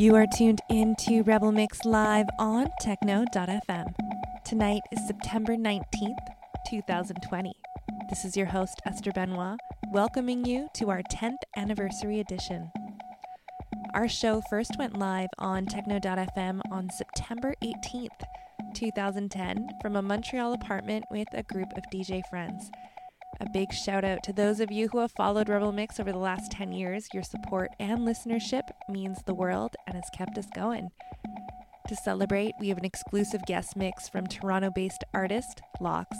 You are tuned in to Rebel Mix live on techno.fm. Tonight is September 19th, 2020. This is your host, Esther Benoit, welcoming you to our 10th anniversary edition. Our show first went live on techno.fm on September 18th, 2010, from a Montreal apartment with a group of DJ friends. A big shout out to those of you who have followed Rebel Mix over the last 10 years. Your support and listenership means the world and has kept us going. To celebrate, we have an exclusive guest mix from Toronto based artist Lox.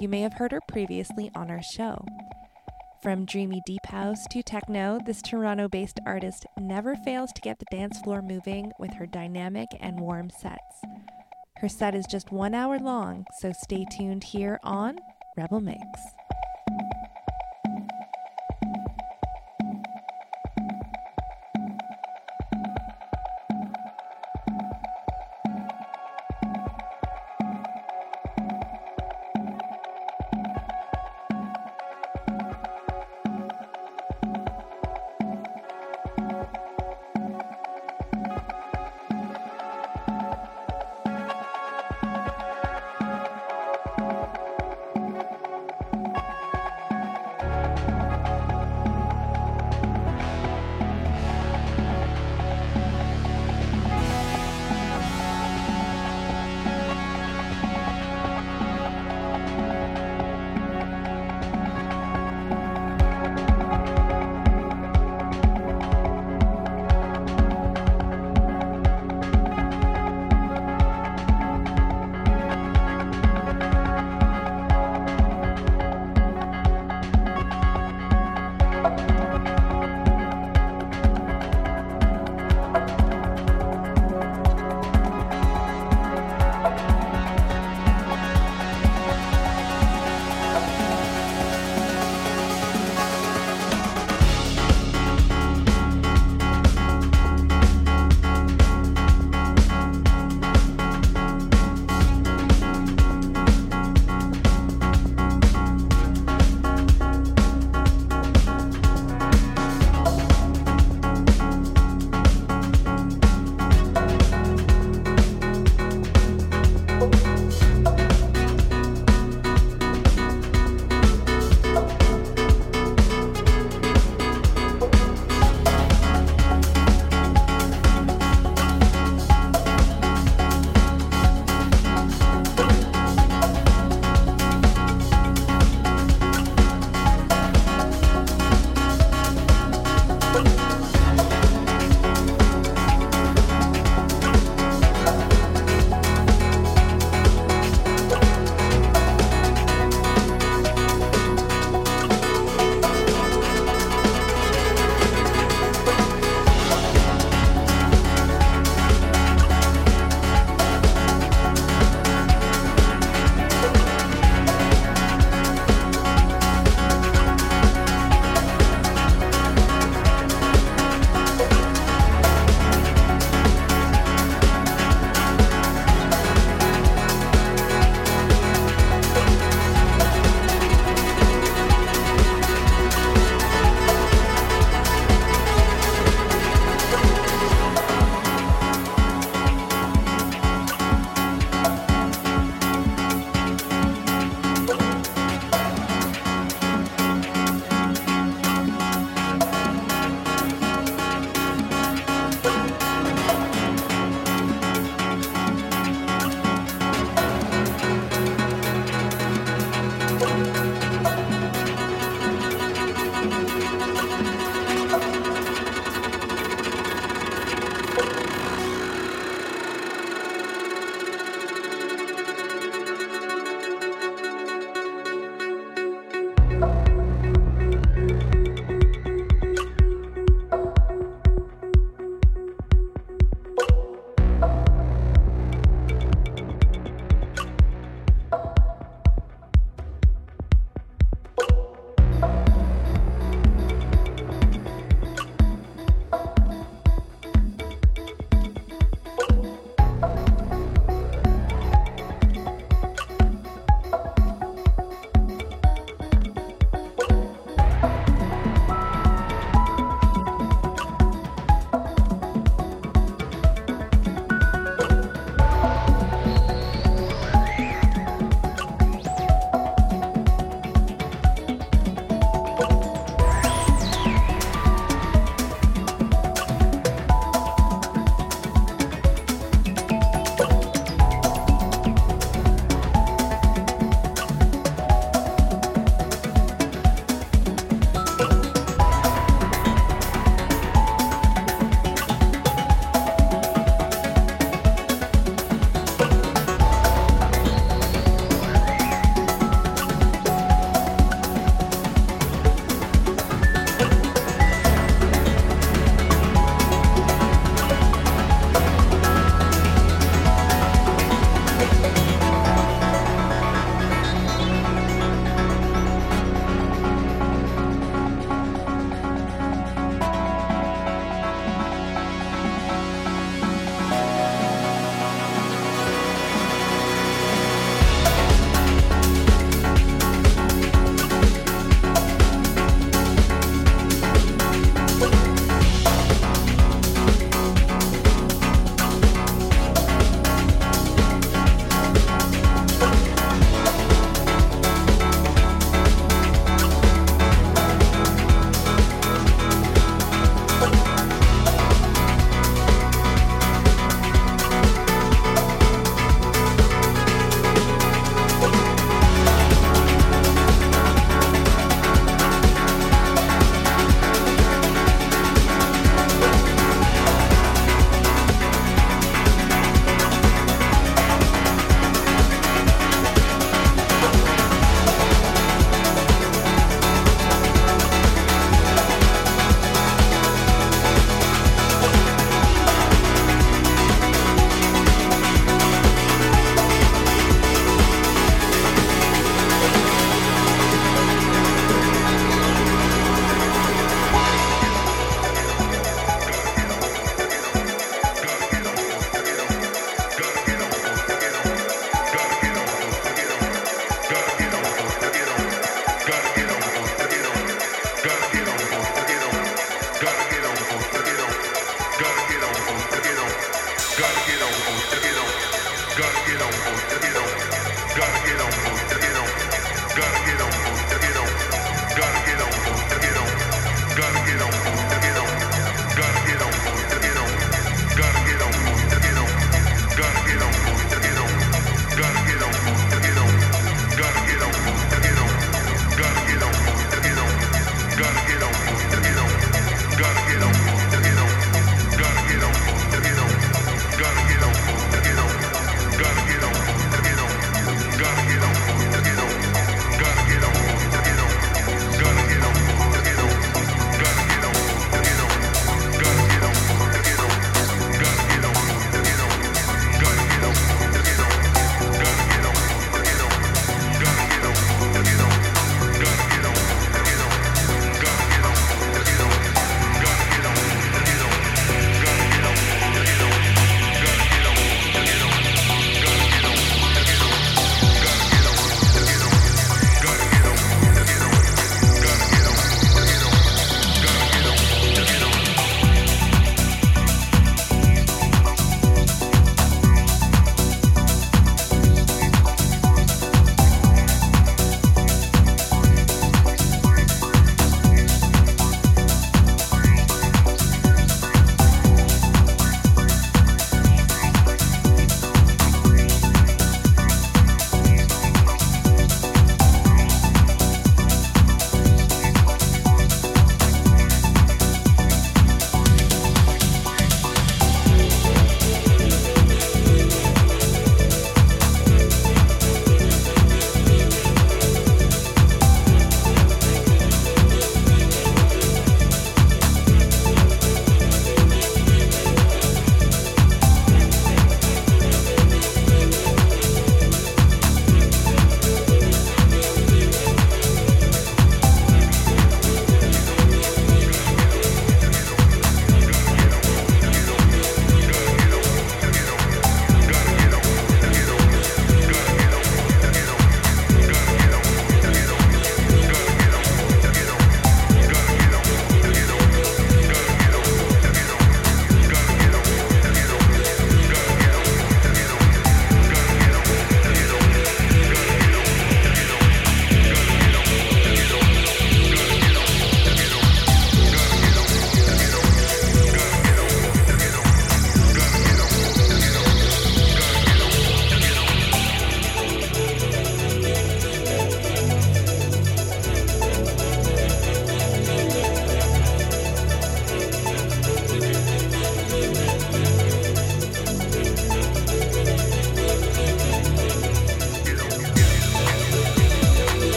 You may have heard her previously on our show. From dreamy deep house to techno, this Toronto based artist never fails to get the dance floor moving with her dynamic and warm sets. Her set is just one hour long, so stay tuned here on Rebel Mix.